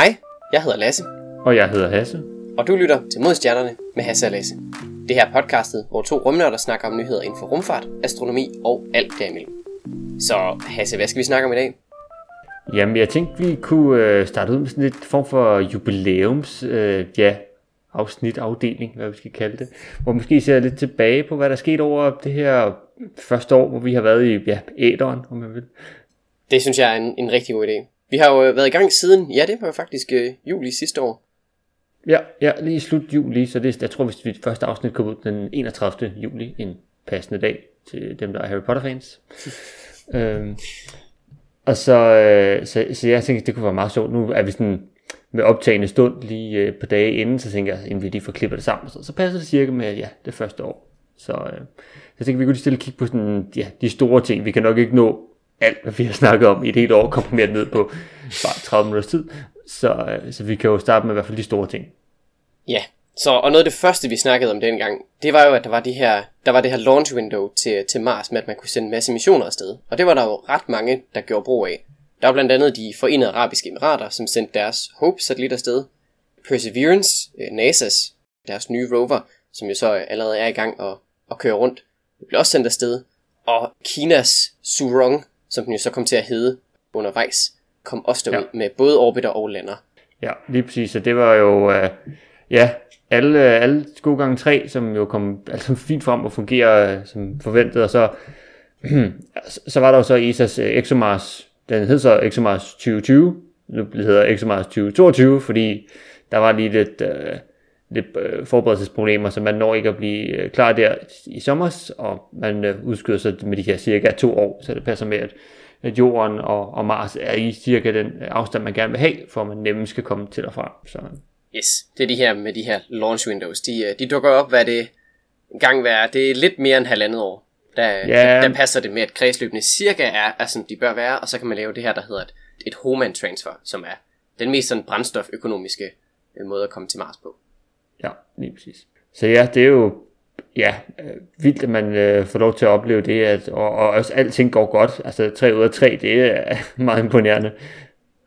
Hej, jeg hedder Lasse, Og jeg hedder Hasse. og du lytter til Modstjernerne med Hasse og Lasse. Det her er podcastet, hvor to rumnørder snakker om nyheder inden for rumfart, astronomi og alt derimellem. Så Hasse, hvad skal vi snakke om i dag? Jamen, jeg tænkte, vi kunne øh, starte ud med sådan lidt form for jubilæums, øh, ja, afsnit, afdeling, hvad vi skal kalde det. Hvor vi måske ser lidt tilbage på, hvad der er sket over det her første år, hvor vi har været i, ja, æderen, om man vil. Det synes jeg er en, en rigtig god idé. Vi har jo øh, været i gang siden, ja det var faktisk øh, juli sidste år. Ja, ja, lige slut juli, så det, jeg tror, hvis vi første afsnit kom ud den 31. juli, en passende dag til dem, der er Harry Potter-fans. øhm, og så, øh, så, så jeg tænkte, det kunne være meget sjovt. Nu er vi sådan med optagende stund lige øh, på dage inden, så tænker jeg, inden vi lige får klippet det sammen, så, så passer det cirka med, ja, det første år. Så øh, jeg tænker, vi kunne lige stille kigge på sådan, ja, de store ting. Vi kan nok ikke nå alt, hvad vi har snakket om i et helt år, komprimeret ned på bare 30 minutters tid. Så, øh, så vi kan jo starte med i hvert fald de store ting. Ja, så og noget af det første, vi snakkede om dengang, det var jo, at der var, de her, der var det her launch window til, til Mars, med at man kunne sende en masse missioner afsted. Og det var der jo ret mange, der gjorde brug af. Der var blandt andet de forenede arabiske emirater, som sendte deres Hope-satellit afsted. Perseverance, øh, NASA's, deres nye rover, som jo så allerede er i gang og, at køre rundt, blev også sendt afsted. Og Kinas Surong, som den jo så kom til at hedde undervejs, kom også derud ja. med både orbiter og lander. Ja, lige præcis. Så det var jo, øh, ja, alle, alle gode gange tre, som jo kom altså, fint frem og fungerer øh, som forventet, og så, så var der jo så ESA's øh, ExoMars, den hed så ExoMars 2020, nu hedder ExoMars 2022, fordi der var lige lidt, øh, lidt øh, forberedelsesproblemer, så man når ikke at blive øh, klar der i sommer, og man øh, udskyder sig med de her cirka to år, så det passer med, at, at jorden og, og Mars er i cirka den afstand, man gerne vil have, for at man nemmest skal komme til og fra. Så, Yes, det er de her med de her launch windows. De, øh, de dukker op, hvad det en gang hver. Det er lidt mere end halvandet år. Der, Ja. der passer det med, at kredsløbene cirka er, er som de bør være, og så kan man lave det her, der hedder et, et Hohmann transfer, som er den mest sådan brændstoføkonomiske øh, måde at komme til Mars på. Ja, lige præcis. Så ja, det er jo ja, øh, vildt, at man øh, får lov til at opleve det, at, og, og også alting går godt. Altså 3 ud af 3, det er øh, meget imponerende.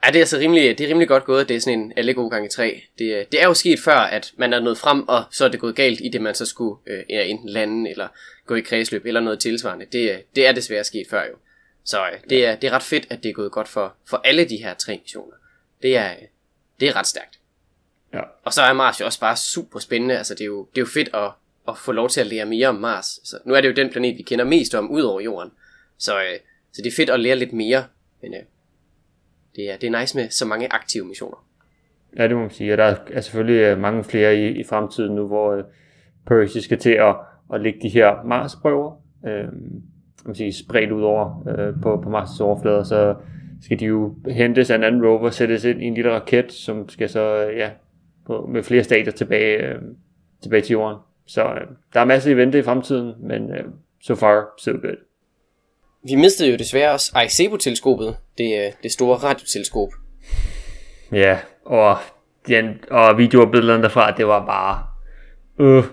Ja, det er altså rimelig, det er rimelig godt gået. at Det er sådan en alle gode gange 3. Det, øh, det er jo sket før, at man er nået frem, og så er det gået galt i det, man så skulle øh, ja, enten lande, eller gå i kredsløb, eller noget tilsvarende. Det, det er desværre sket før jo. Så øh, det, er, det er ret fedt, at det er gået godt for, for alle de her tre missioner. Det er, det er ret stærkt. Ja. Og så er Mars jo også bare super spændende. Altså, det er jo, det er jo fedt at, at få lov til at lære mere om Mars. Så nu er det jo den planet, vi kender mest om, ud over Jorden. Så, øh, så det er fedt at lære lidt mere. Men øh, det, er, det er nice med så mange aktive missioner. Ja, det må man sige. Og der er selvfølgelig øh, mange flere i, i fremtiden nu, hvor øh, Percy skal til at, at lægge de her Mars-prøver, øh, man sige, spredt ud over øh, på, på Mars' overflade, så skal de jo hentes af en anden rover, sættes ind i en lille raket, som skal så, øh, ja, på, med flere stadier tilbage, øh, tilbage til jorden. Så øh, der er masser i vente i fremtiden, men øh, so far, so good. Vi mistede jo desværre også Arecibo-teleskopet, det, øh, det store radioteleskop. Ja, og, den, og videoer og billederne derfra, det var bare, øh,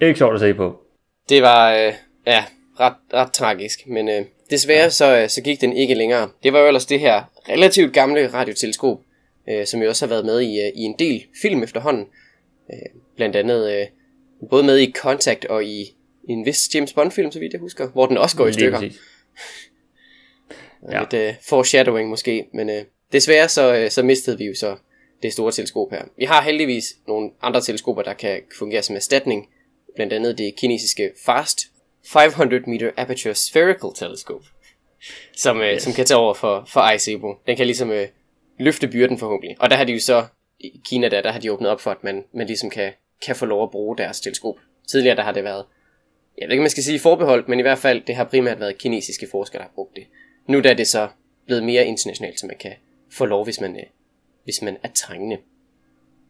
ikke sjovt at se på. Det var øh, ja, ret, ret tragisk, men øh, desværre så, øh, så gik den ikke længere. Det var jo ellers det her relativt gamle radioteleskop, øh, som jo også har været med i, øh, i en del film efterhånden. Øh, blandt andet øh, både med i Contact og i, i en vis James Bond film, så vidt jeg husker, hvor den også går i stykker. Ja. Lidt øh, foreshadowing måske, men øh, desværre så, øh, så mistede vi jo så det store teleskop her. Vi har heldigvis nogle andre teleskoper, der kan fungere som erstatning, blandt andet det kinesiske FAST 500 meter aperture spherical telescope, som, øh, Yes. som kan tage over for, for Arecibo. Den kan ligesom øh, løfte byrden forhåbentlig. Og der har de jo så, i Kina der, der har de åbnet op for, at man, man ligesom kan, kan få lov at bruge deres teleskop. Tidligere der har det været, jeg ved ikke, man skal sige forbeholdt, men i hvert fald, det har primært været kinesiske forskere, der har brugt det. Nu der er det så blevet mere internationalt, så man kan få lov, hvis man, øh, hvis man er trængende.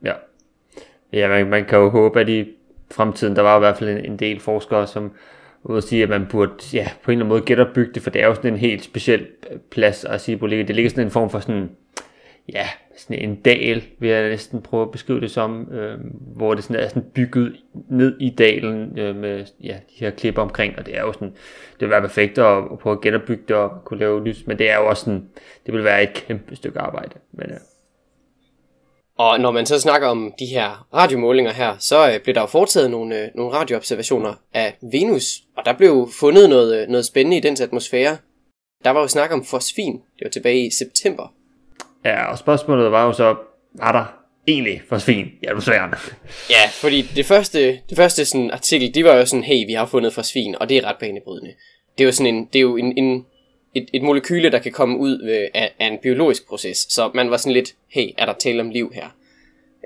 Ja. Ja, man, man kan jo håbe, at i fremtiden, der var i hvert fald en, en del forskere, som ude sige, at man burde ja, på en eller anden måde genopbygge det, for det er jo sådan en helt speciel plads at sige. Det ligger sådan en form for sådan, ja, sådan en dal, vil jeg næsten prøve at beskrive det som, øh, hvor det sådan er sådan bygget ned i dalen øh, med ja, de her klipper omkring, og det er jo sådan, det vil være perfekt at, at prøve at genopbygge det og kunne lave nyt, men det er jo også sådan, det vil være et kæmpe stykke arbejde, men øh, Og når man så snakker om de her radiomålinger her, så øh, blev der jo foretaget nogle, øh, nogle radioobservationer af Venus, og der blev fundet noget, øh, noget spændende i dens atmosfære. Der var jo snak om fosfin, det var tilbage i september. Ja, og spørgsmålet var jo så, var der egentlig fosfin i atmosfæren? Ja, fordi det første, det første sådan artikel, det var jo sådan, hey, vi har fundet fosfin, og det er ret banebrydende. Det er jo sådan en, det er jo en, en et, et molekyle, der kan komme ud øh, af, af en biologisk proces. Så man var sådan lidt, hey, er der tale om liv her?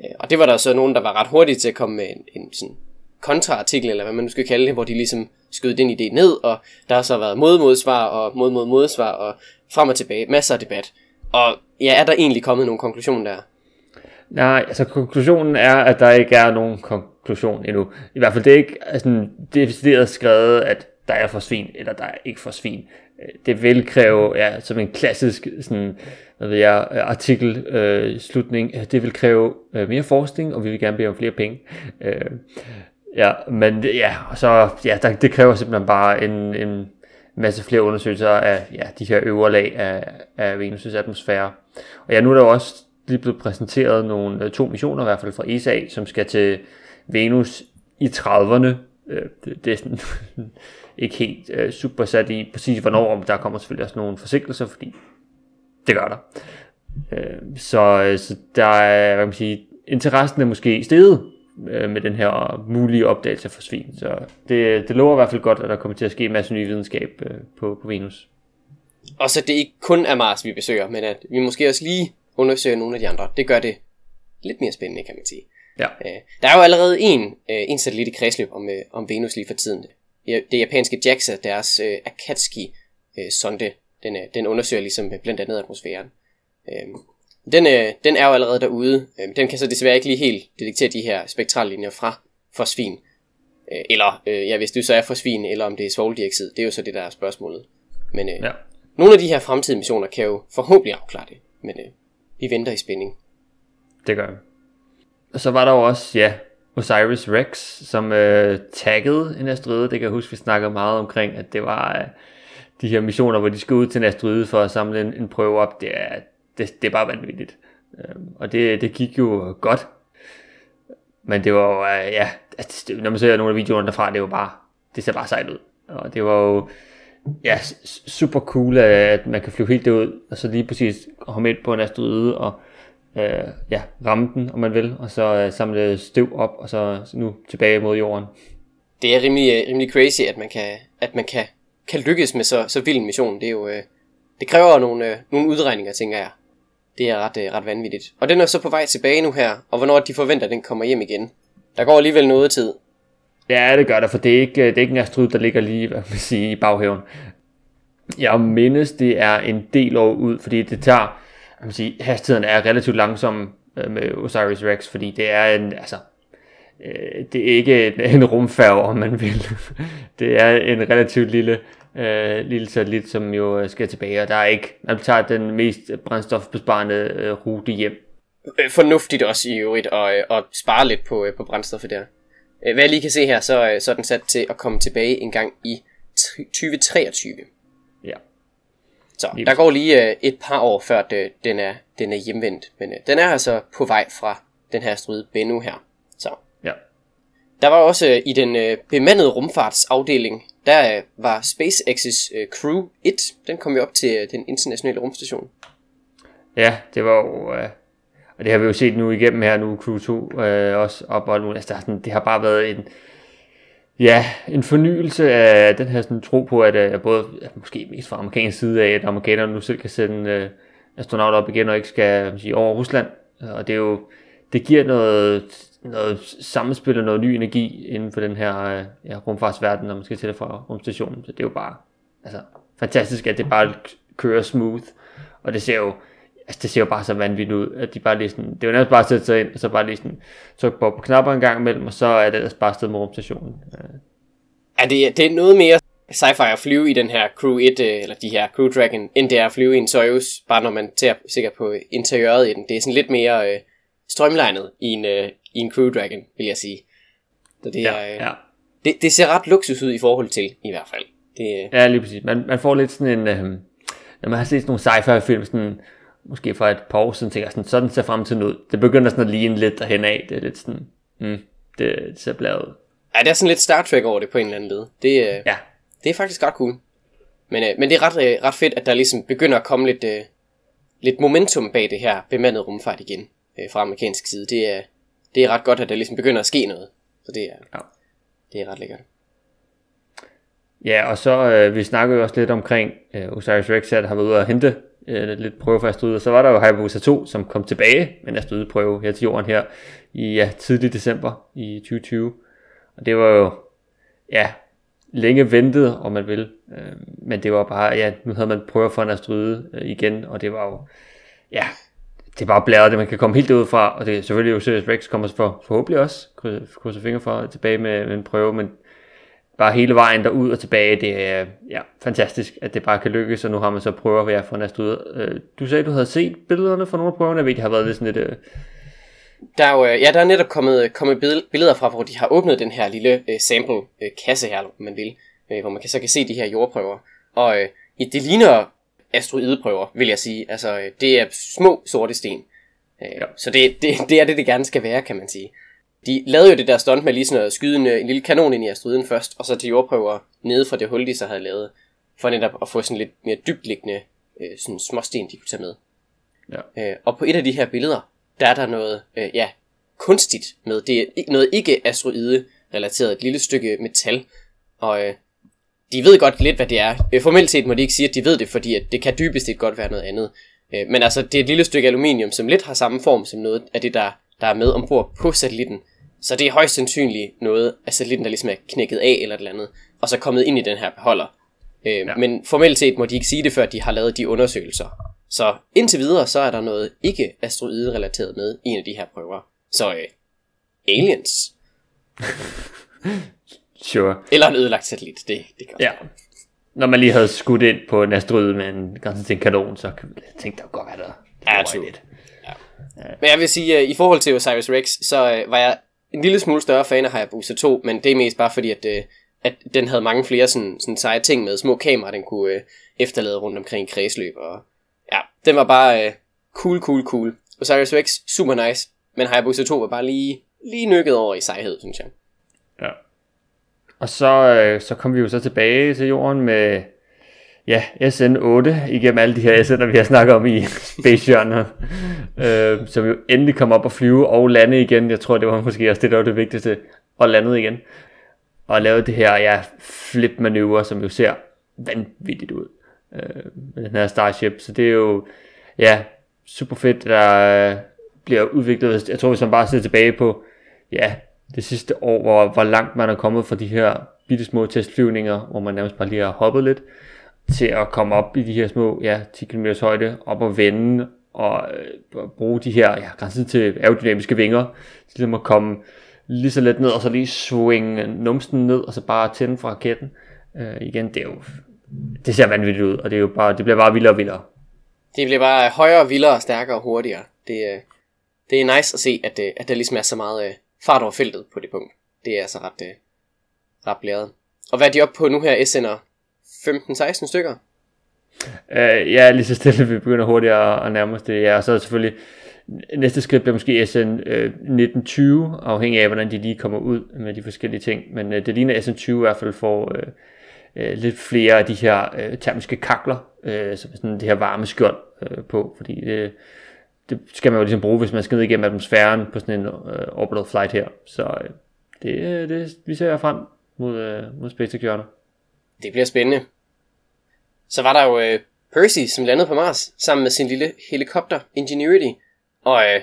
Øh, og det var der så nogen, der var ret hurtige til at komme med en, en sådan kontraartikel, eller hvad man nu skal kalde det, hvor de ligesom skød den idé ned, og der har så været mod-modsvar og mod-mod-modsvar, og frem og tilbage, masser af debat. Og ja, er der egentlig kommet nogen konklusion der? Nej, altså konklusionen er, at der ikke er nogen konklusion endnu. I hvert fald det er ikke altså, decideret skrevet, at der er for svin, eller der er ikke for svin. Øh, det vil kræve, ja, som en klassisk sådan, hvad ved jeg, artikel øh, slutning, det vil kræve øh, mere forskning, og vi vil gerne bede om flere penge. Øh, ja, men ja, så ja, der, det kræver simpelthen bare en, en masse flere undersøgelser af ja, de her øvre lag af, af Venus' atmosfære. Og ja, nu er der jo også lige blevet præsenteret nogle øh, to missioner, i hvert fald fra ESA, som skal til Venus i 30'erne. Øh, det, er sådan ikke helt øh, super sat i præcis hvornår, om der kommer selvfølgelig også nogle forsinkelser, fordi det gør der. Så, så der er, hvad kan man sige, interessen er måske steget øh, med den her mulige opdagelse for svin. Så det, det lover i hvert fald godt, at der kommer til at ske en masse ny videnskab øh, på, på Venus. Og så det ikke kun er Mars, vi besøger, men at vi måske også lige undersøger nogle af de andre. Det gør det lidt mere spændende, kan man sige. Ja. Øh, der er jo allerede en, øh, en satellit i kredsløb om, øh, om Venus lige for tiden. Det japanske JAXA, deres øh, Akatsuki-sonde, den, den undersøger ligesom blandt andet atmosfæren. Den, øh, den er jo allerede derude. Øh, den kan så desværre ikke lige helt detektere de her spektrallinjer fra fosfin. Øh, eller, øh, ja, hvis det så er fosfin, eller om det er svovldioxid. Det er jo så det, der er spørgsmålet. Men øh, ja. nogle af de her fremtidige missioner kan jo forhåbentlig afklare det. Men øh, vi venter i spænding. Det gør vi. Og så var der jo også, ja, Osiris Rex, som øh, taggede en asteroide. Det kan jeg huske, vi snakkede meget omkring, at det var øh, de her missioner, hvor de skulle ud til en asteroide for at samle en, en prøve op. Det er, det, det er bare vanvittigt. Øhm, og det, det gik jo godt. Men det var jo, øh, ja, når man ser nogle af videoerne derfra, det var bare, det ser bare sejt ud. Og det var jo, ja, super cool, at man kan flyve helt derud, og så lige præcis komme ind på en asteroide, og øh, ja, ramme den, om man vil, og så øh, samle støv op, og så nu tilbage mod jorden. Det er rimelig, øh, rimelig crazy, at man kan, at man kan, kan lykkes med så, så vild en mission. Det er jo, øh, det kræver nogle, øh, nogle udregninger, tænker jeg. Det er ret, øh, ret vanvittigt. Og den er så på vej tilbage nu her, og hvornår de forventer, at den kommer hjem igen. Der går alligevel noget tid. Ja, det gør der, for det er ikke, øh, det er ikke en astryd, der ligger lige hvad man sige, i baghaven. Jeg mindes, det er en del år ud, fordi det tager, jeg sige, hastigheden er relativt langsom øh, med Osiris Rex, fordi det er en, altså, øh, det er ikke en, en rumfærge, om man vil. det er en relativt lille, øh, lille satellit, som jo øh, skal tilbage, og der er ikke, man tager den mest brændstofbesparende øh, rute hjem. Øh, fornuftigt også i øvrigt at, at spare lidt på, på brændstoffet der. Hvad jeg lige kan se her, så, så er den sat til at komme tilbage en gang i 2023. Ja. Så der går lige et par år før det, den, er, den er hjemvendt. Men den er altså på vej fra den her asteroide Bennu her. Så. Ja. Der var også i den bemandede rumfartsafdeling, der øh, var SpaceX's øh, Crew 1. Den kom jo op til øh, den internationale rumstation. Ja, det var jo... Øh, og det har vi jo set nu igennem her nu, Crew 2 øh, også op og nu. Altså, der, sådan, det har bare været en Ja, en fornyelse af den her sådan, tro på, at øh, både måske mest fra amerikansk side af, at amerikanerne nu selv kan sende øh, astronauter op igen og ikke skal sige, over Rusland. Og det er jo, det giver noget, noget samspil og noget ny energi inden for den her øh, ja, rumfartsverden, når man skal til det fra rumstationen. Så det er jo bare altså, fantastisk, at det bare kører smooth. Og det ser jo, altså det ser jo bare så vanvittigt ud, at de bare lige sådan, det er jo nærmest bare at sætte sig ind, og så bare lige sådan, trykke på, på knapper en gang imellem, og så er det ellers bare sted med rumstationen. Ja, det, det er noget mere sci-fi at flyve i den her Crew 1, øh, eller de her Crew Dragon, end det er at flyve i en Soyuz, bare når man ser sikkert på interiøret i den. Det er sådan lidt mere øh, strømlignet i en, øh, i en Crew Dragon, vil jeg sige. Så det, ja, er, øh, ja. det, det ser ret luksus ud i forhold til, i hvert fald. Det, ja, lige præcis. Man, man får lidt sådan en, øh, når man har set sådan nogle sci-fi film, sådan måske for et par år siden, tænker sådan, sådan ser fremtiden ud. Det begynder sådan at ligne lidt derhen af. Det er lidt sådan, mm, det, det ser bladet. Ja, det er sådan lidt Star Trek over det på en eller anden led. Det, øh, Ja, det er faktisk ret cool. Men, øh, men det er ret, øh, ret fedt, at der ligesom begynder at komme lidt, øh, lidt momentum bag det her bemandede rumfart igen øh, fra amerikansk side. Det er, det er ret godt, at der ligesom begynder at ske noget. Så det er, Ja. det er ret lækkert. Ja, og så øh, vi snakkede jo også lidt omkring øh, Osiris Rex der har været ude og hente øh, lidt prøve for asteroider. Så var der jo Hayabusa 2, som kom tilbage med en asteroideprøve her til jorden her i ja, tidlig december i 2020. Og det var jo, ja, længe ventet, om man vil. Øh, men det var bare, ja, nu havde man prøver for en asteroide øh, igen, og det var jo, ja, det er bare blæret, det man kan komme helt ud fra, og det er selvfølgelig Osiris Rex kommer for, forhåbentlig også, krydser krydser fingre for, tilbage med, med en prøve, men bare hele vejen derud og tilbage, det er ja, fantastisk, at det bare kan lykkes, og nu har man så prøver ved jeg får næste ud. Øh, du sagde, du havde set billederne fra nogle af prøverne, jeg ved, de har været lidt sådan lidt... Øh, Der er jo, øh, ja, der er netop kommet, øh, kommet billeder fra, hvor de har åbnet den her lille øh, sample-kasse her, om man vil, øh, hvor man kan, så kan se de her jordprøver. Og øh, det ligner asteroideprøver, vil jeg sige. Altså, øh, det er små sorte sten. Øh, Ja. Så det, det, det er det, det gerne skal være, kan man sige. De lavede jo det der stunt med lige sådan at skyde en, øh, en lille kanon ind i asteroiden først, og så til jordprøver nede fra det hul, de så havde lavet, for netop at få sådan lidt mere dybtliggende øh, sådan småsten, de kunne tage med. Ja. Øh, og på et af de her billeder, der er der noget, øh, ja, kunstigt med. Det er noget ikke asteroide-relateret, et lille stykke metal. Og øh, de ved godt lidt, hvad det er. Øh, formelt set må de ikke sige, at de ved det, fordi at det kan dybest set godt være noget andet. Øh, men altså, det er et lille stykke aluminium, som lidt har samme form som noget af det, der, der er med ombord på satellitten. Så det er højst sandsynligt noget af satellitten, der ligesom er knækket af eller et eller andet, og så kommet ind i den her beholder. Øh, ja. Men formelt set må de ikke sige det, før de har lavet de undersøgelser. Så indtil videre, så er der noget ikke asteroide-relateret med i en af de her prøver. Så øh, aliens. sure. Eller en ødelagt satellit, det, det kan Ja. Når man lige havde skudt ind på en asteroide med en grænse til en kanon, så tænke, der godt være der. Det Ja, lidt. Men jeg vil sige, at i forhold til Osiris Rex, så øh, var jeg en lille smule større fan af Hayabusa 2, men det er mest bare fordi, at, øh, at den havde mange flere sådan, sådan seje ting med små kameraer, den kunne øh, efterlade rundt omkring i kredsløb. Og, ja, den var bare øh, cool, cool, cool. Osiris Rex, super nice, men Hayabusa 2 var bare lige, lige nykket over i sejhed, synes jeg. Og så, øh, så kom vi jo så tilbage til jorden med ja, SN8 igennem alle de her SN'er, vi har snakket om i spacehjørnet, øh, så vi jo endelig kom op og flyve og lande igen. Jeg tror, det var måske også det, der var det vigtigste, at lande igen. Og lave det her ja, flip-manøvre, som jo ser vanvittigt ud øh, med den her Starship. Så det er jo ja, super fedt, der øh, bliver udviklet. Jeg tror, hvis man bare sidder tilbage på ja, det sidste år, hvor, hvor langt man er kommet fra de her bitte små testflyvninger, hvor man nærmest bare lige har hoppet lidt, til at komme op i de her små, ja, 10 km højde, op og vende, og øh, bruge de her, ja, grænsen til aerodynamiske vinger, til ligesom at komme lige så let ned, og så lige swing numsten ned, og så bare tænde fra raketten. Øh, igen, det er jo, det ser vanvittigt ud, og det, er jo bare, det bliver bare vildere og vildere. Det bliver bare højere, vildere, stærkere og hurtigere. Det, øh, det er nice at se, at, det, at der ligesom er så meget øh, fart over feltet på det punkt. Det er altså ret, øh, ret blæret. Og hvad er de oppe på nu her, SN'er? 15-16 stykker? Øh, ja, lige så stille, vi begynder hurtigt at, at nærme os det. Ja, og så er selvfølgelig, næste skridt bliver måske SN øh, 1920, afhængig af, hvordan de lige kommer ud med de forskellige ting. Men øh, det ligner SN 20 i hvert fald får øh, øh, lidt flere af de her øh, termiske kakler, øh, som sådan det her varme skjold øh, på, fordi det, det skal man jo ligesom bruge, hvis man skal ned igennem atmosfæren på sådan en øh, orbital flight her. Så øh, det, øh, det, vi ser frem mod, øh, mod SpaceX hjørner. Det bliver spændende. Så var der jo øh, Percy, som landede på Mars, sammen med sin lille helikopter, Ingenuity. Og øh,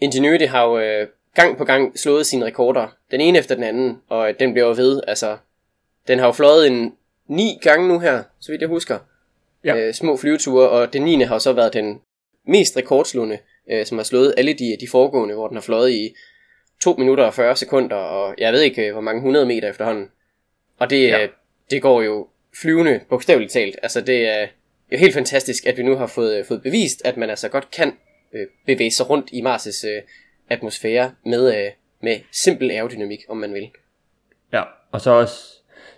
Ingenuity har jo øh, gang på gang slået sine rekorder, den ene efter den anden, og øh, den bliver jo ved, altså, den har jo fløjet en ni gange nu her, så vidt jeg husker. Ja. Øh, små flyveture, og den 9. har så været den mest rekordslående, øh, som har slået alle de, de foregående, hvor den har fløjet i 2 minutter og 40 sekunder, og jeg ved ikke, øh, hvor mange 100 meter efterhånden. Og det, Ja. ja. det går jo flyvende, bogstaveligt talt. Altså det er jo helt fantastisk, at vi nu har fået, øh, fået bevist, at man altså godt kan øh, bevæge sig rundt i Mars' øh, atmosfære med, øh, med simpel aerodynamik, om man vil. Ja, og så også,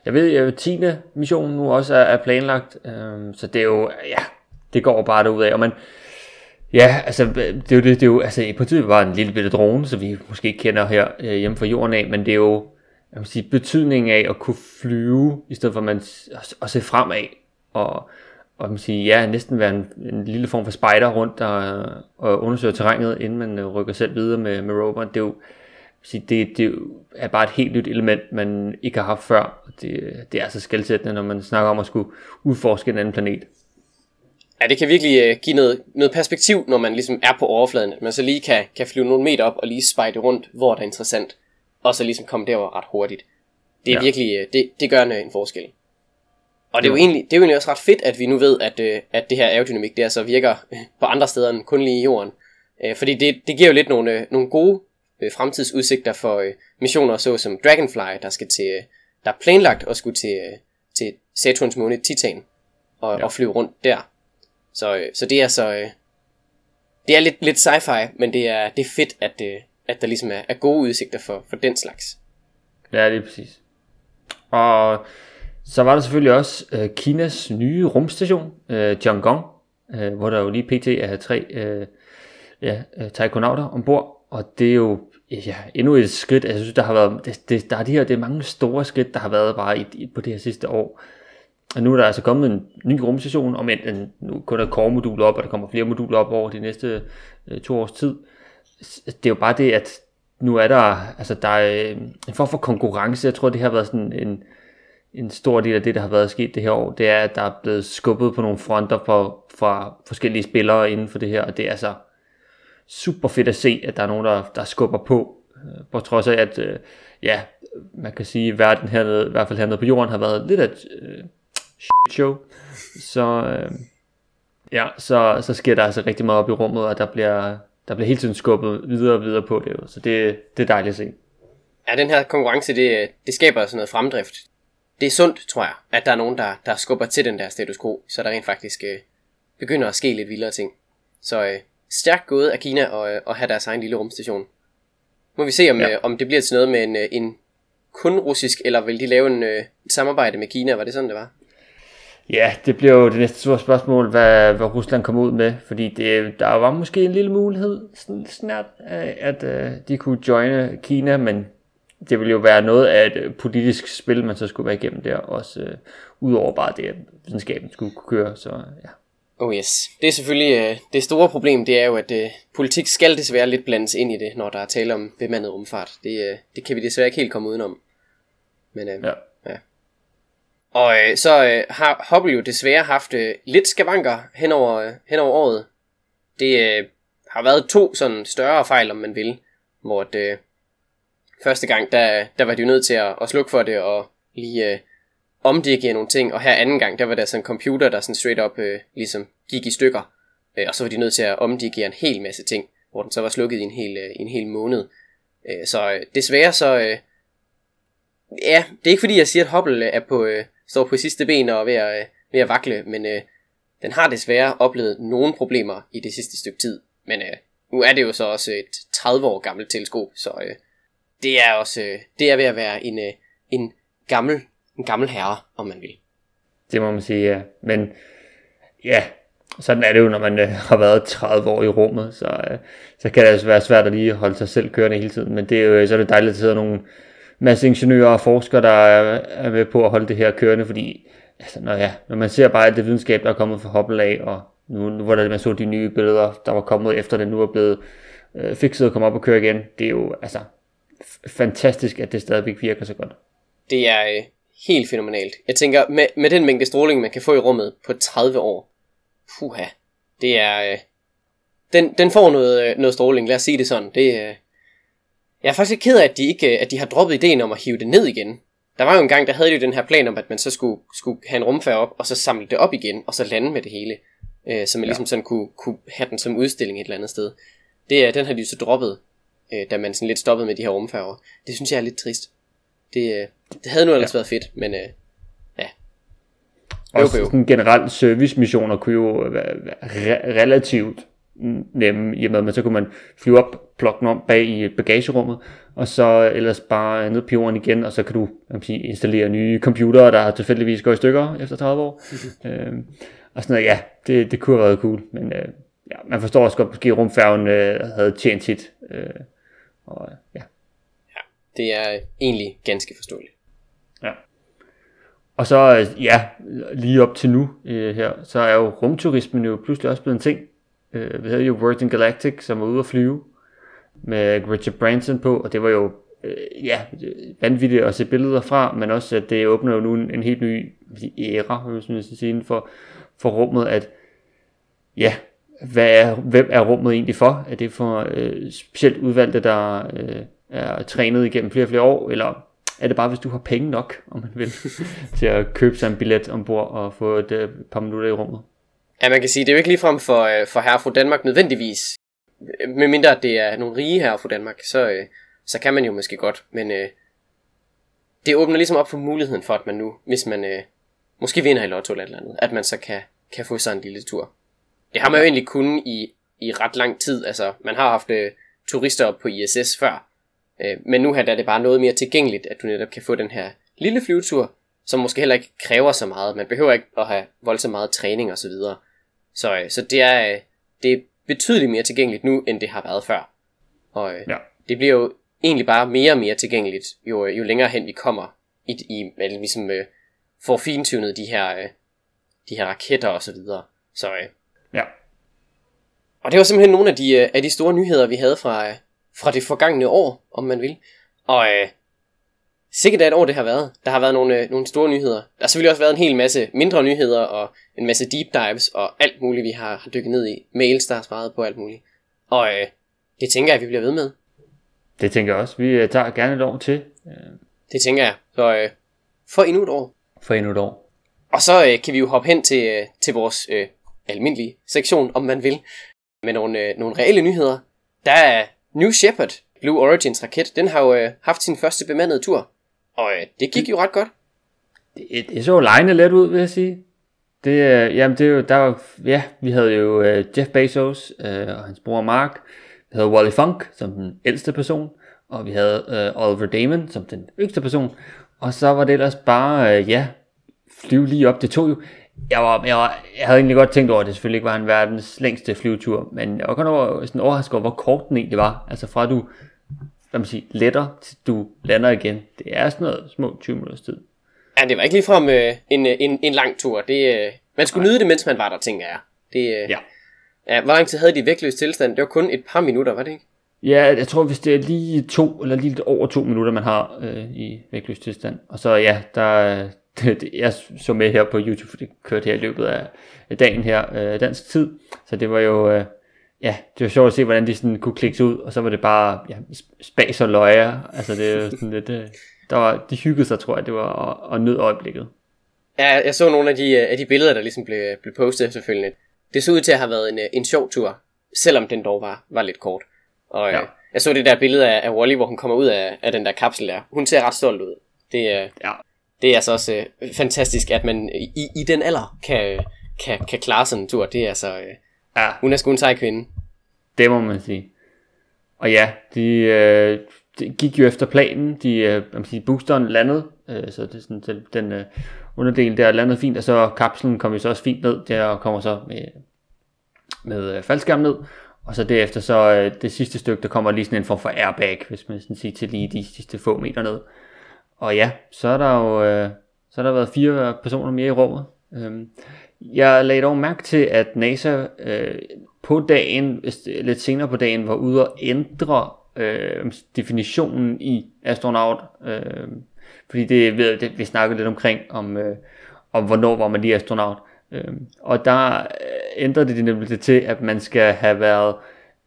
jeg ved, at 10. mission nu også er, er planlagt, øhm, så det er jo, ja, det går bare derud af, og man, Ja, altså, det er jo det, det er jo, altså, i princippet var en lille bitte drone, så vi måske ikke kender her øh, hjemme fra jorden af, men det er jo, jeg vil sige, betydningen af at kunne flyve, i stedet for at man at, at se fremad, og, og man sige, ja, næsten være en, en lille form for spider rundt og, og undersøge terrænet, inden man øh, rykker selv videre med, med rover. Det er jo, sige, det, det er bare et helt nyt element, man ikke har haft før. Det, det er så skældsættende, når man snakker om at skulle udforske en anden planet. Ja, det kan virkelig uh, give noget, noget perspektiv, når man ligesom er på overfladen. At man så lige kan, kan flyve nogle meter op og lige spejde rundt, hvor det er interessant. Og så ligesom komme derover ret hurtigt. Det er ja. virkelig, uh, det, det gør en forskel. Og det er, jo egentlig, det er jo egentlig også ret fedt, at vi nu ved, at, uh, at det her aerodynamik, det altså virker på andre steder end kun lige i jorden. Fordi det, det giver jo lidt nogle, nogle gode fremtidsudsigter for missioner, så som Dragonfly, der skal til, der er planlagt at skulle til, til Saturns måne Titan og, ja. og flyve rundt der. Så, øh, så det er så... Øh, det er lidt, lidt sci-fi, men det er, det er fedt, at, øh, at der ligesom er, er gode udsigter for, for den slags. Ja, det er præcis. Og så var der selvfølgelig også øh, Kinas nye rumstation, øh, Tiangong, øh, hvor der jo lige pt. er tre øh, ja, øh, taikonauter ombord. Og det er jo ja, endnu et skridt. Altså, jeg synes, der har været, det, det, der er de her, det er mange store skridt, der har været bare i, i, på det her sidste år. Og nu er der altså kommet en ny rumstation, om en, nu kun er core-moduler op, og der kommer flere moduler op over de næste øh, to års tid. Det er jo bare det, at nu er der, altså der er øh, en form for konkurrence. Jeg tror, det har været sådan en, en stor del af det, der har været sket det her år, det er, at der er blevet skubbet på nogle fronter for, fra forskellige spillere inden for det her, og det er altså super fedt at se, at der er nogen, der, der skubber på, øh, på trods af, at øh, ja, man kan sige, at verden hernede, i hvert fald hernede på jorden, har været lidt at øh, show, så, øh, ja, så, så sker der altså rigtig meget op i rummet, og der bliver, der bliver hele tiden skubbet videre og videre på det, så det, det er dejligt at se. Ja, den her konkurrence, det, det skaber sådan noget fremdrift. Det er sundt, tror jeg, at der er nogen, der, der skubber til den der status quo, så der rent faktisk øh, begynder at ske lidt vildere ting. Så øh, stærkt gået af Kina at, øh, at have deres egen lille rumstation. Må vi se, om, ja. øh, om det bliver til noget med en, øh, en kun russisk, eller vil de lave en, øh, samarbejde med Kina? Var det sådan, det var? Ja, det bliver jo det næste store spørgsmål, hvad, hvad Rusland kommer ud med, fordi det, der var måske en lille mulighed snart, at, uh, de kunne joine Kina, men det ville jo være noget af et øh, politisk spil, man så skulle være igennem der, også uh, udover bare det, at videnskaben skulle kunne køre, så ja. Oh yes. Det er selvfølgelig uh, det store problem, det er jo, at uh, politik skal desværre lidt blandes ind i det, når der er tale om bemandet rumfart. Det, uh, det kan vi desværre ikke helt komme udenom. Men uh, ja. Og øh, så øh, har Hubble jo desværre haft øh, lidt skavanker hen over, øh, hen over året. Det øh, har været to sådan større fejl, om man vil. Hvor det, øh, første gang, der, der var de jo nødt til at, at slukke for det og lige øh, omdirigere nogle ting. Og her anden gang, der var der sådan en computer, der sådan straight up øh, ligesom gik i stykker. Øh, og så var de nødt til at omdirigere en hel masse ting, hvor den så var slukket i en hel, øh, en hel måned. Øh, så øh, desværre så... Øh, ja, det er ikke fordi, jeg siger, at Hubble øh, er på... Øh, står på sidste ben og er ved at, øh, ved at vakle, men øh, den har desværre oplevet nogle problemer i det sidste stykke tid. Men øh, nu er det jo så også et 30 år gammelt teleskop, så øh, det er også øh, det er ved at være en, øh, en gammel en gammel herre, om man vil. Det må man sige, ja. Men ja, sådan er det jo, når man øh, har været 30 år i rummet, så, øh, så kan det altså være svært at lige holde sig selv kørende hele tiden. Men det er jo, øh, så er det dejligt, at der sidder nogle masse ingeniører og forskere, der er med på at holde det her kørende, fordi altså, når, ja, når man ser bare alt det videnskab, der er kommet fra Hubble af, og nu, nu hvor der, man så de nye billeder, der var kommet efter det nu er blevet øh, fikset og kommet op og køre igen, det er jo altså fantastisk, at det stadigvæk virker så godt. Det er øh, helt fænomenalt. Jeg tænker, med, med den mængde stråling, man kan få i rummet på 30 år, puha, det er... Øh, den, den får noget, øh, noget stråling, lad os sige det sådan. Det, øh, jeg er faktisk ked af, at de, ikke, at de har droppet ideen om at hive det ned igen. Der var jo en gang, der havde de jo den her plan om, at man så skulle, skulle have en rumfærd op, og så samle det op igen, og så lande med det hele. Øh, så man ja. ligesom sådan kunne, kunne have den som udstilling et eller andet sted. Det, den har de jo så droppet, øh, da man sådan lidt stoppede med de her rumfærger. Det synes jeg er lidt trist. Det, øh, det havde nu ellers ja. været fedt, men øh, ja. Også sådan generelt servicemissioner kunne jo være re- relativt nemme, i og med, at man så kunne man flyve op, plukke den om bag i bagagerummet, og så ellers bare ned på jorden igen, og så kan du kan sige, installere nye computere, der tilfældigvis går i stykker efter 30 år. øhm, og sådan noget, ja, det, det kunne have været cool, men øh, ja, man forstår også godt, måske rumfærgen øh, havde tjent sit. Øh, og, ja. ja, det er egentlig ganske forståeligt. Ja. Og så, øh, ja, lige op til nu øh, her, så er jo rumturismen jo pludselig også blevet en ting. Øh, vi havde jo Virgin Galactic, som var ude at flyve med Richard Branson på, og det var jo øh, ja, vanvittigt at se billeder fra, men også at det åbner jo nu en, en helt ny æra, hvis man skal sige, inden for, for rummet, at ja, hvad er, hvem er rummet egentlig for? Er det for øh, specielt udvalgte, der øh, er trænet igennem flere og flere år, eller er det bare, hvis du har penge nok, om man vil, til at købe sig en billet ombord og få et øh, par minutter i rummet? Ja, man kan sige, det er jo ikke ligefrem for, øh, for herre fra Danmark nødvendigvis. Medmindre det er nogle rige herre fra Danmark, så, øh, så kan man jo måske godt. Men øh, det åbner ligesom op for muligheden for, at man nu, hvis man øh, måske vinder i lotto eller et eller andet, at man så kan, kan få sig en lille tur. Det har man jo egentlig kun i, i ret lang tid. Altså, man har haft øh, turister op på ISS før. Øh, men nu her der er det bare noget mere tilgængeligt, at du netop kan få den her lille flyvetur, som måske heller ikke kræver så meget. Man behøver ikke at have voldsomt meget træning og så øh, så det, er, øh, det er betydeligt mere tilgængeligt nu, end det har været før. Og øh, ja. det bliver jo egentlig bare mere og mere tilgængeligt, jo, jo længere hen vi kommer i, i eller ligesom øh, får fintunet de her, øh, de her raketter og så videre. Så øh, ja. Og det var simpelthen nogle af de, øh, af de store nyheder, vi havde fra, øh, fra det forgangne år, om man vil. Og øh, sikkert et år det har været. Der har været nogle, øh, nogle store nyheder. Der har selvfølgelig også været en hel masse mindre nyheder, og en masse deep dives, og alt muligt, vi har, har dykket ned i. Mails, der har svaret på alt muligt. Og øh, det tænker jeg, at vi bliver ved med. Det tænker jeg også. Vi øh, tager gerne et år til. Det tænker jeg. Så øh, for endnu et år. For endnu et år. Og så øh, kan vi jo hoppe hen til, øh, til vores øh, almindelige sektion, om man vil, med nogle, øh, nogle reelle nyheder. Der er New Shepard, Blue Origins raket, den har jo øh, haft sin første bemandede tur. Og øh, det gik jo ret godt. Det, det så lejende let ud, vil jeg sige. Det, øh, jamen det er jo, der var, ja, vi havde jo øh, Jeff Bezos øh, og hans bror Mark, vi havde Wally Funk som den ældste person, og vi havde øh, Oliver Damon som den yngste person, og så var det ellers bare, øh, ja, flyve lige op. Det tog jo, jeg, var, jeg, var, jeg havde egentlig godt tænkt over, at det selvfølgelig ikke var en verdens længste flyvetur, men jeg var godt over, sådan overrasket over, hvor kort den egentlig var. Altså fra du hvad man siger, letter, til du lander igen. Det er sådan noget små 20 minutters tid. Ja, det var ikke ligefrem øh, en, øh, en, en lang tur. Det, øh, man skulle Nej. nyde det, mens man var der, tænker jeg. Det, øh, ja. ja. Hvor lang tid havde de vægtløs tilstand? Det var kun et par minutter, var det ikke? Ja, jeg tror, hvis det er lige to, eller lige lidt over to minutter, man har øh, i vægtløs tilstand. Og så ja, der, det, jeg så med her på YouTube, for det kørte her i løbet af dagen her, øh, dansk tid. Så det var jo, øh, ja, det var sjovt at se, hvordan de sådan kunne klikke ud, og så var det bare ja, spas og løjer. Altså det er sådan lidt, øh, der var, de hyggede sig, tror jeg, det var og, og nød øjeblikket. Ja, jeg så nogle af de, øh, af de billeder, der ligesom blev, blev postet selvfølgelig. Det så ud til at have været en, øh, en sjov tur, selvom den dog var, var lidt kort. Og ja. jeg så det der billede af, af Wally, hvor hun kommer ud af, af den der kapsel der. Hun ser ret stolt ud. Det, ja. det er altså også uh, fantastisk, at man i, i den alder kan, kan, kan klare sådan en tur. Det er altså... Uh, Ja. Hun er sgu en sej kvinde. Det må man sige. Og ja, de, øh, de gik jo efter planen. De, øh, man sige, boosteren landede, øh, så det er sådan, den, den øh, underdel der landede fint, og så kapslen kom jo så også fint ned, der kommer så med, med øh, faldskærm ned, og så derefter så øh, det sidste stykke, der kommer lige sådan en form for airbag, hvis man sådan siger til lige de sidste få meter ned. Og ja, så er der jo øh, så er der været fire personer mere i rummet. Øhm, jeg lagde dog mærke til, at NASA øh, på dagen, lidt senere på dagen, var ude og ændre øh, definitionen i astronaut. Øh, fordi det, ved, det, vi snakkede lidt omkring, om, øh, om hvornår var man lige astronaut. Øh, og der øh, ændrede det nemlig det til, at man skal have været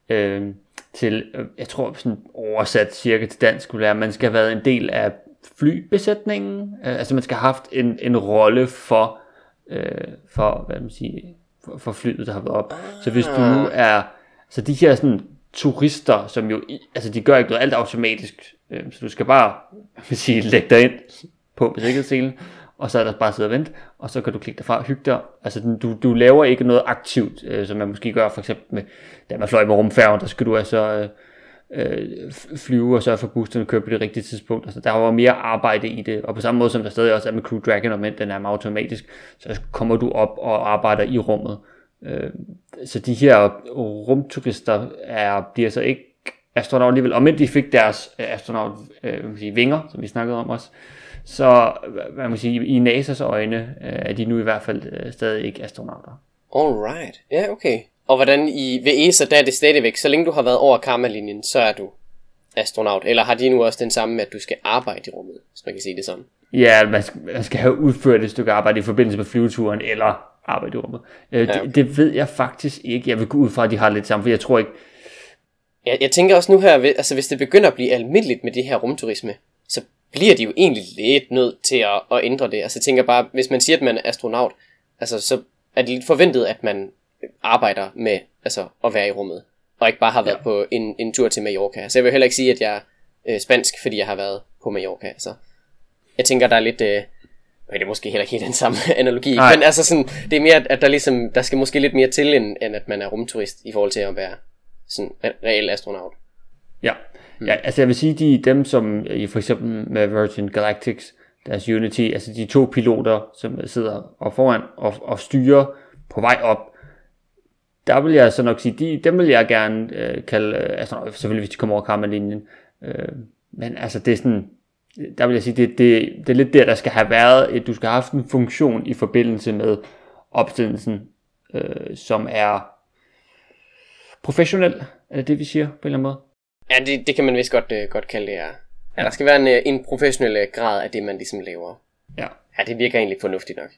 øh, til, øh, jeg tror sådan oversat cirka til dansk, skulle være, at man skal have været en del af flybesætningen. Øh, altså man skal have haft en, en rolle for øh, for, hvad man siger, for, for flyet, der har været op. Så hvis du nu er, så de her sådan turister, som jo, altså de gør ikke noget alt automatisk, øh, så du skal bare, man sige, lægge dig ind på sikkerhedsselen, og så er der bare sidde og vente, og så kan du klikke derfra og hygge dig. Altså, du, du laver ikke noget aktivt, øh, som man måske gør for eksempel med, da man fløj med rumfærgen, der skal du altså øh, øh, flyve og sørge for, at boosterne kører på det rigtige tidspunkt. Altså, der var mere arbejde i det, og på samme måde som der stadig også er med Crew Dragon, og men den er automatisk, så kommer du op og arbejder i rummet. Øh, så de her rumturister er, bliver så ikke astronauter alligevel, og men de fik deres øh, astronaut øh, man sige, vinger, som vi snakkede om også, så hvad man sige, i NASA's øjne øh, er de nu i hvert fald øh, stadig ikke astronauter. Alright, ja okay. Og hvordan i, ved ESA, der er det stadigvæk, så længe du har været over karmalinjen, så er du astronaut. Eller har de nu også den samme med, at du skal arbejde i rummet, hvis man kan sige det sådan? Ja, man skal, man skal have udført et stykke arbejde i forbindelse med flyveturen, eller arbejde i rummet. Øh, ja. det, det ved jeg faktisk ikke. Jeg vil gå ud fra, at de har lidt sammen, for jeg tror ikke... Jeg, jeg tænker også nu her, altså hvis det begynder at blive almindeligt med det her rumturisme, så bliver de jo egentlig lidt nødt til at, at ændre det. Altså jeg tænker bare, hvis man siger, at man er astronaut, altså så er det lidt forventet, at man arbejder med altså, at være i rummet, og ikke bare har været ja. på en, en tur til Mallorca. Så jeg vil heller ikke sige, at jeg er øh, spansk, fordi jeg har været på Mallorca. Så jeg tænker, der er lidt... Øh, det er måske heller ikke helt den samme analogi, Nej. men altså sådan, det er mere, at der ligesom, der skal måske lidt mere til, end, end at man er rumturist, i forhold til at være sådan reel astronaut. Ja, hmm. ja altså jeg vil sige, de dem som i for eksempel med Virgin Galactics, deres Unity, altså de to piloter, som sidder og foran og, og styrer på vej op, der vil jeg så nok sige, de, dem vil jeg gerne øh, kalde, øh, altså selvfølgelig hvis de kommer over kammerlinjen, øh, men altså det er sådan, der vil jeg sige, det, det, det er lidt der, der skal have været, at du skal have haft en funktion i forbindelse med opstillelsen, øh, som er professionel, er det det, vi siger på en eller anden måde? Ja, det, det kan man vist godt, øh, godt kalde det, ja. ja. der skal være en, øh, en professionel øh, grad af det, man ligesom laver. Ja. Ja, det virker egentlig fornuftigt nok.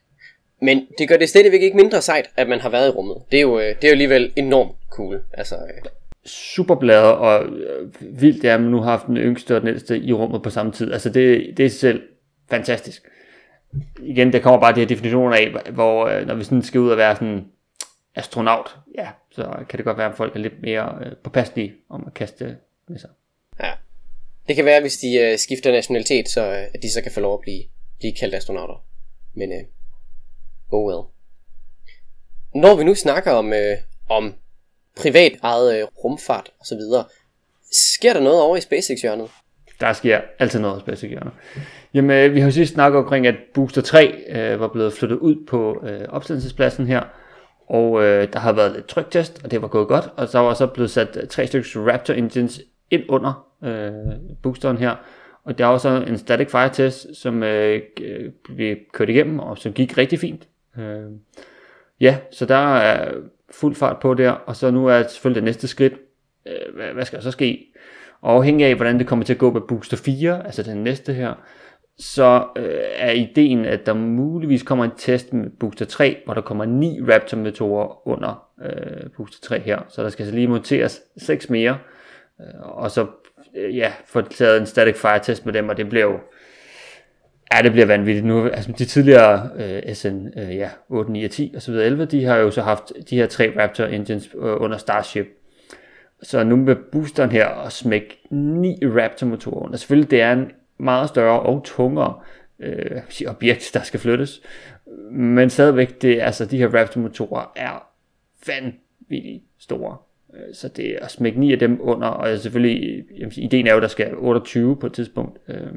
Men det gør det stadigvæk ikke mindre sejt, at man har været i rummet. Det er jo, øh, det er jo alligevel enormt cool. Altså, øh. Super bladet, og øh, vildt er, at man nu har haft den yngste og den ældste i rummet på samme tid. Altså det, det er selv fantastisk. Igen, der kommer bare de her definitioner af, hvor når vi sådan skal ud og være sådan astronaut, ja, så kan det godt være, at folk er lidt mere øh, påpasselige om at kaste med sig. Ja. Det kan være, hvis de øh, skifter nationalitet, så øh, at de så kan få lov at blive, blive kaldt astronauter. Men øh, Oh well. Når vi nu snakker om, øh, om privat eget øh, rumfart og så videre, sker der noget over i SpaceX-hjørnet? Der sker altid noget i SpaceX-hjørnet. Jamen, øh, vi har jo sidst snakket omkring, at Booster 3 øh, var blevet flyttet ud på øh, opstillingspladsen her, og øh, der har været lidt tryktest, og det var gået godt, og så var så blevet sat øh, tre stykker Raptor engines ind under øh, boosteren her, og der var så en static fire test, som øh, blev øh, kørt igennem, og som gik rigtig fint. Øh, ja, så der er fuld fart på der, og så nu er selvfølgelig det næste skridt, øh, hvad, hvad skal der så ske? Og afhængig af, hvordan det kommer til at gå med Booster 4, altså den næste her, så øh, er ideen, at der muligvis kommer en test med Booster 3, hvor der kommer ni Raptor-motorer under øh, Booster 3 her. Så der skal så lige monteres seks mere, øh, og så øh, ja, få taget en static fire test med dem, og det bliver jo Ja, det bliver vanvittigt nu. Altså, de tidligere øh, SN øh, ja, 8, 9 og 10 og så videre 11, de har jo så haft de her tre Raptor engines øh, under Starship. Så nu med boosteren her og smække ni Raptor motorer under. Selvfølgelig det er en meget større og tungere øh, objekt, der skal flyttes. Men stadigvæk, det, altså, de her Raptor motorer er vanvittigt store. Øh, så det er at smække ni af dem under, og selvfølgelig, jamen, ideen er jo, at der skal 28 på et tidspunkt. Øh,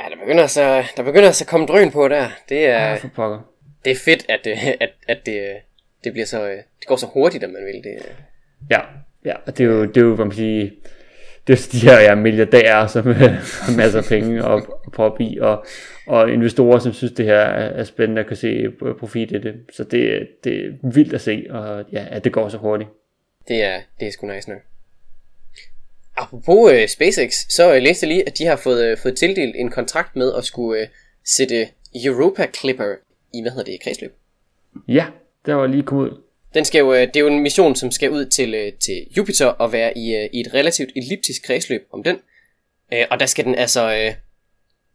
Ja, der begynder så, der begynder så at komme drøn på der. Det er, ja, for pokker. det er fedt, at, det, at, at det, det, bliver så, det går så hurtigt, at man vil det. Ja, ja og det er jo, det er jo hvad man siger, det er de her ja, milliardærer, som har masser af penge og, og prop i, og, og investorer, som synes, det her er spændende at kan se profit i det. Så det, det er vildt at se, og ja, at det går så hurtigt. Det er, det er sgu nice nok. Apropos uh, SpaceX, så uh, læste jeg lige, at de har fået, uh, fået tildelt en kontrakt med at skulle uh, sætte Europa Clipper i, hvad hedder det, kredsløb. Ja, der var lige kommet ud. Den skal jo, det er jo en mission, som skal ud til, uh, til Jupiter og være i, uh, i et relativt elliptisk kredsløb om den. Uh, og der skal den altså, uh,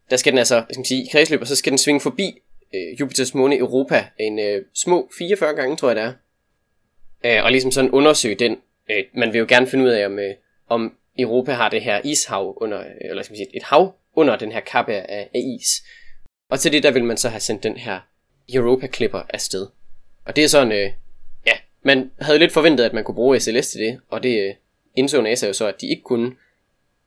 der skal den altså, skal man sige, i kredsløb, og så skal den svinge forbi uh, Jupiters måne Europa en uh, små 44 gange, tror jeg det er. Uh, og ligesom sådan undersøge den. Uh, man vil jo gerne finde ud af, om, uh, om Europa har det her ishav under, øh, eller skal man sige, et hav under den her kappe af, af is. Og til det der vil man så have sendt den her Europa Clipper afsted. Og det er sådan, øh, ja, man havde lidt forventet, at man kunne bruge SLS til det, og det øh, indså NASA jo så, at de ikke kunne.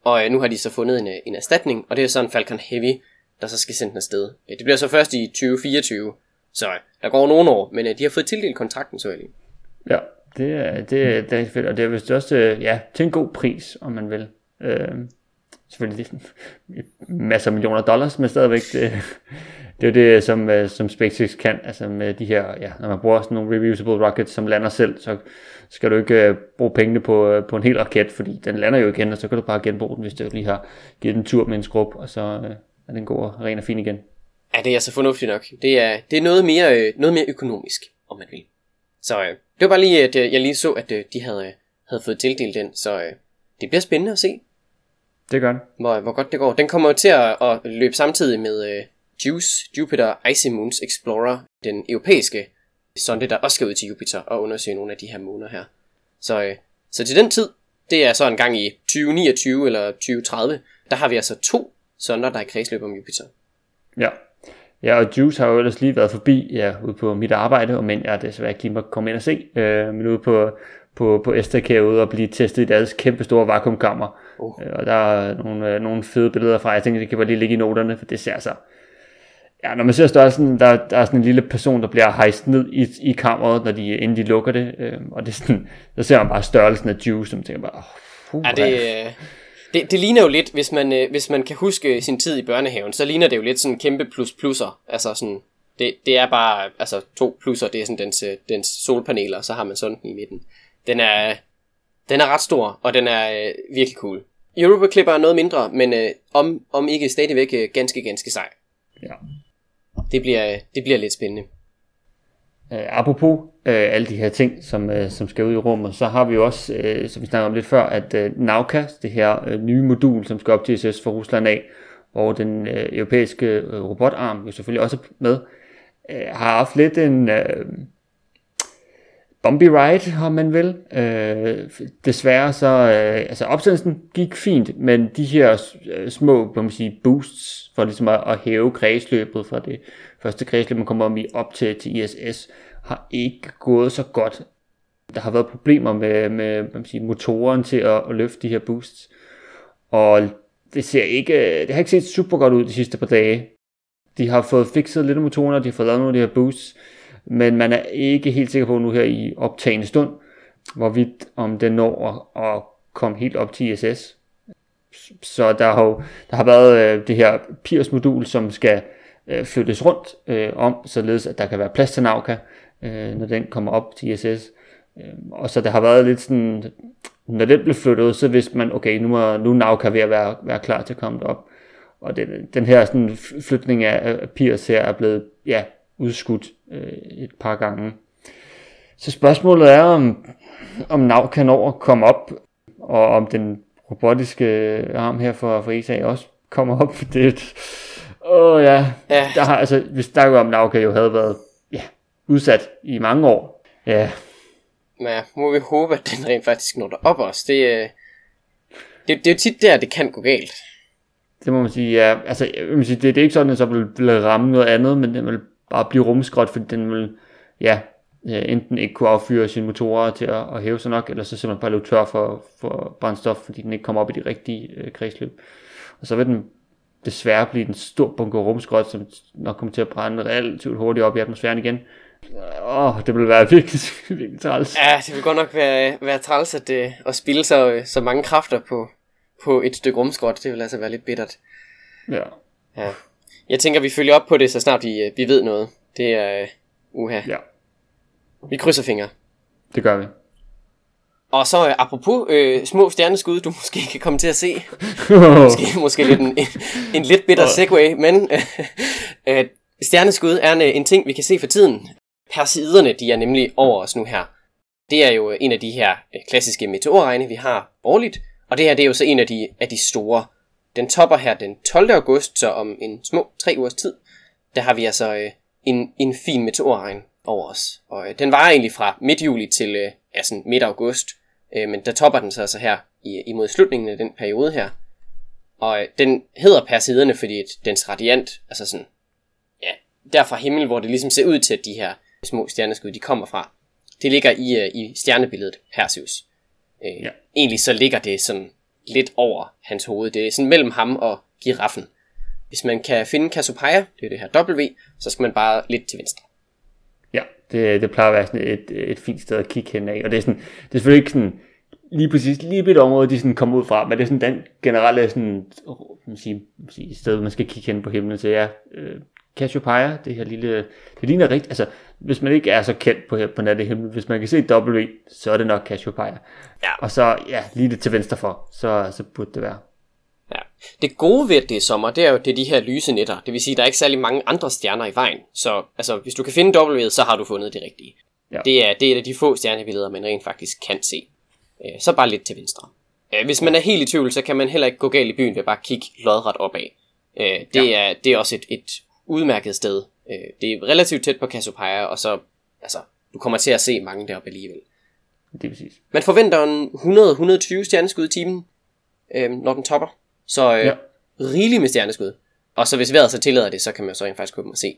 Og øh, nu har de så fundet en, øh, en erstatning, og det er sådan Falcon Heavy, der så skal sende den afsted. Øh, det bliver så først i 2024, Så øh, der går nogle år, men øh, de har fået tildelt kontrakten, så jeg lige. Ja, det er, det, er, det er fedt, og det er vist også, øh, ja, til en god pris, om man vil. Øh, selvfølgelig masser af millioner dollars, men stadigvæk, det, det er det, som, øh, som SpaceX kan, altså med de her, ja, når man bruger sådan nogle reusable rockets, som lander selv, så skal du ikke øh, bruge pengene på, på en hel raket, fordi den lander jo igen, og så kan du bare genbruge den, hvis du lige har givet den tur med en skrub, og så er den god og ren og fin igen. Ja, det er altså fornuftigt nok. Det er, det er noget, mere, noget mere økonomisk, om man vil. Så øh, det var bare lige, at uh, jeg lige så, at uh, de havde, uh, havde fået tildelt den, så det bliver spændende at se. Det gør den. Hvor, hvor godt det går. Den kommer til at, at løbe samtidig med JUICE, Jupiter Icy Moons Explorer, den europæiske sonde, der også skal ud til Jupiter og undersøge nogle af de her måner her. Så, øh, så til den tid, det er så en gang i 2029 eller 2030, der har vi altså to sonder, der er i kredsløb om Jupiter. Ja. Ja, og Juice har jo ellers lige været forbi ja, ude på mit arbejde, og men jeg er desværre ikke lige må komme ind og se, øh, men ude på, på, på STK ude og blive testet i deres kæmpe store vakuumkammer. Uh. Øh, og der er nogle, øh, nogle fede billeder fra, jeg tænker, det kan bare lige ligge i noterne, for det ser så Ja, når man ser størrelsen, der, der er sådan en lille person, der bliver hejst ned i, i kammeret, når de, inden de lukker det. Øh, og det er sådan, der ser man bare størrelsen af Juice, som tænker bare, oh, ja, det, øh, det, det ligner jo lidt, hvis man, øh, hvis man kan huske sin tid i børnehaven, så ligner det jo lidt sådan kæmpe plus plusser. Altså sådan, det, det er bare, altså to plusser, det er sådan dens, øh, dens solpaneler, så har man sådan den i midten. Den er, den er ret stor, og den er øh, virkelig cool. Europa Clipper er noget mindre, men øh, om, om ikke stadigvæk øh, ganske, ganske sej. Ja det bliver, det bliver lidt spændende. Øh, apropos øh, alle de her ting, som, øh, som skal ud i rummet, så har vi jo også, øh, som vi snakkede om lidt før, at øh, Nauka, det her øh, nye modul, som skal op til ISS for Rusland af, hvor den øh, europæiske øh, robotarm jo selvfølgelig også er med, øh, har haft lidt en, Øh, bumpy ride, om man vil. Øh, desværre så, øh, altså opsendelsen gik fint, men de her øh, små, kan man sige, boosts for ligesom at, at hæve kredsløbet fra det første kredsløb, man kommer om i op til, til ISS, har ikke gået så godt. Der har været problemer med, med man sige, motoren til at, at løfte de her boosts, og det ser ikke, øh, det har ikke set super godt ud de sidste par dage. De har fået fikset lidt af motorerne, de har fået lavet nogle af de her boosts, men man er ikke helt sikker på nu her i optagende stund, hvorvidt om den når at, at komme helt op til ISS. Så der har, jo, der har været øh, det her Pirs-modul, som skal øh, flyttes rundt øh, om, således at der kan være plads til Nauka, øh, når den kommer op til ISS. Øh, og så der har været lidt sådan, når den blev flyttet så vidste man, okay, nu er, nu er Nauka ved at være, være klar til at komme op. Og den, den her sådan, flytning af, af Pirs her er blevet ja, udskudt øh, et par gange. Så spørgsmålet er, om, om NAV kan over komme op, og om den robotiske arm her for, for ESA også kommer op. Det, åh oh, ja, ja. Der har, altså, vi snakker om, NAV kan jo have været ja, udsat i mange år. Ja. Men ja, må vi håbe, at den rent faktisk når op også. Det, øh, det, det er jo tit der, det kan gå galt. Det må man sige, ja. Altså, jeg vil sige, det, det er ikke sådan, at så vil, vil ramme noget andet, men det vil bare blive rumskrot, fordi den vil, ja, enten ikke kunne affyre sine motorer til at, at hæve sig nok, eller så simpelthen bare løbe tør for, for brændstof, fordi den ikke kommer op i de rigtige øh, kredsløb. Og så vil den desværre blive en stor bunke rumskrot, som nok kommer til at brænde relativt hurtigt op i atmosfæren igen. Åh, oh, det vil være virkelig, virkelig træls. Ja, det vil godt nok være, være træls at, øh, at spille så, så mange kræfter på, på et stykke rumskrot. Det vil altså være lidt bittert. Ja. Ja. Jeg tænker, vi følger op på det, så snart vi, øh, vi ved noget. Det er uh, uha. Ja. Vi krydser fingre. Det gør vi. Og så uh, apropos uh, små stjerneskud, du måske kan komme til at se. måske, måske lidt en, en, en lidt bitter segway, men uh, stjerneskud er en, en ting, vi kan se for tiden. Persiderne, de er nemlig over os nu her. Det er jo en af de her klassiske meteorregne, vi har årligt. Og det her det er jo så en af de, af de store den topper her den 12. august, så om en små tre ugers tid, der har vi altså øh, en, en fin meteorregn over os. Og øh, den var egentlig fra midt juli til øh, ja, sådan midt august, øh, men der topper den så altså her i, imod slutningen af den periode her. Og øh, den hedder Perseiderne, fordi dens radiant, altså sådan, ja, der fra himmel, hvor det ligesom ser ud til, at de her små stjerneskud, de kommer fra. Det ligger i, øh, i stjernebilledet Perseus. Øh, ja. Egentlig så ligger det sådan lidt over hans hoved. Det er sådan mellem ham og giraffen. Hvis man kan finde Cassiopeia, det er det her W, så skal man bare lidt til venstre. Ja, Det, det plejer at være sådan et, et fint sted at kigge hen af, og det er, sådan, det er selvfølgelig ikke sådan, lige præcis lige et område, de sådan kommer ud fra, men det er sådan den generelle sådan, man sige, man sige, sted, man skal kigge hen på himlen Så ja, øh, Cassiopeia, det her lille, det ligner rigtigt, altså, hvis man ikke er så kendt på, på nattehimlen, hvis man kan se W, så er det nok Cassiopeia. Ja. Og så, ja, lige det til venstre for, så, så burde det være. Ja. Det gode ved, det er sommer, det er jo, det er de her lyse netter. Det vil sige, at der er ikke særlig mange andre stjerner i vejen. Så altså, hvis du kan finde W'et, så har du fundet det rigtige. Ja. Det, er, det er et af de få stjernebilleder, man rent faktisk kan se. Øh, så bare lidt til venstre. Øh, hvis man er helt i tvivl, så kan man heller ikke gå galt i byen ved bare at kigge lodret opad. Øh, det, er, det er også et, et udmærket sted. Øh, det er relativt tæt på Cassiopeia, og så, altså, du kommer til at se mange deroppe alligevel. Det er præcis. Man forventer en 100-120 stjerneskud i timen, øh, når den topper. Så øh, Ja. rigeligt med stjerneskud. Og så hvis vejret så tillader det, så kan man så rent faktisk gå dem og se.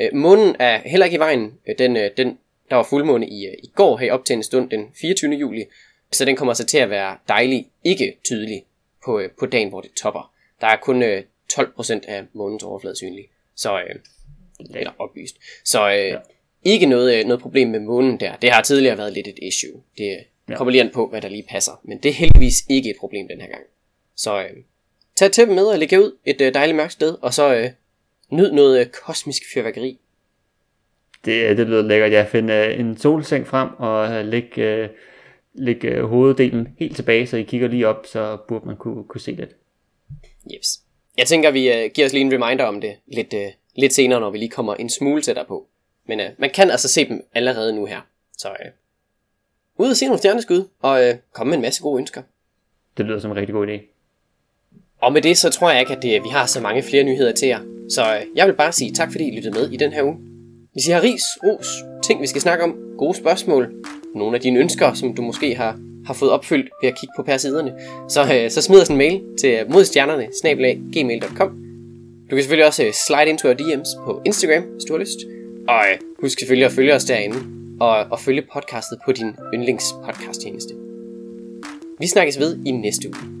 Øh, månen er heller ikke i vejen. Øh, Den, øh, den, der var fuldmåne i, øh, i går her op til en stund den 24. juli. Så den kommer så til at være dejlig, ikke tydelig på, øh, på dagen, hvor det topper. Der er kun øh, 12% af månens overflade synlig. Så, øh, eller oplyst. Så øh, Ja. ikke noget, øh, noget problem med månen der. Det har tidligere været lidt et issue. Det øh, Ja. kommer lige an på, hvad der lige passer. Men det er heldigvis ikke et problem den her gang. Så øh, tag et tæppe med og læg ud et øh, dejligt mørkt sted, og så øh, nyd noget øh, kosmisk fyrværkeri. Det, det lyder lækkert. Jeg finder en solseng frem og øh, læg, øh, læg øh, hoveddelen helt tilbage, så I kigger lige op, så burde man kunne, kunne se lidt. Yes. Jeg tænker, vi øh, giver os lige en reminder om det lidt, øh, lidt senere, når vi lige kommer en smule tættere på. Men øh, man kan altså se dem allerede nu her. Så øh, ud og se nogle stjerneskud, og øh, komme med en masse gode ønsker. Det lyder som en rigtig god idé. Og med det, så tror jeg ikke, at det, vi har så mange flere nyheder til jer. Så øh, jeg vil bare sige tak, fordi I lyttede med i den her uge. Hvis I har ris, ros, ting vi skal snakke om, gode spørgsmål, nogle af dine ønsker, som du måske har, har fået opfyldt ved at kigge på per siderne, så, øh, så smid os en mail til øh, modstjernerne, gmail.com. Du kan selvfølgelig også øh, slide ind til DM's på Instagram, hvis du har lyst. Og øh, husk selvfølgelig at følge os derinde, og, og følge podcastet på din yndlingspodcast tjeneste. Vi snakkes ved i næste uge.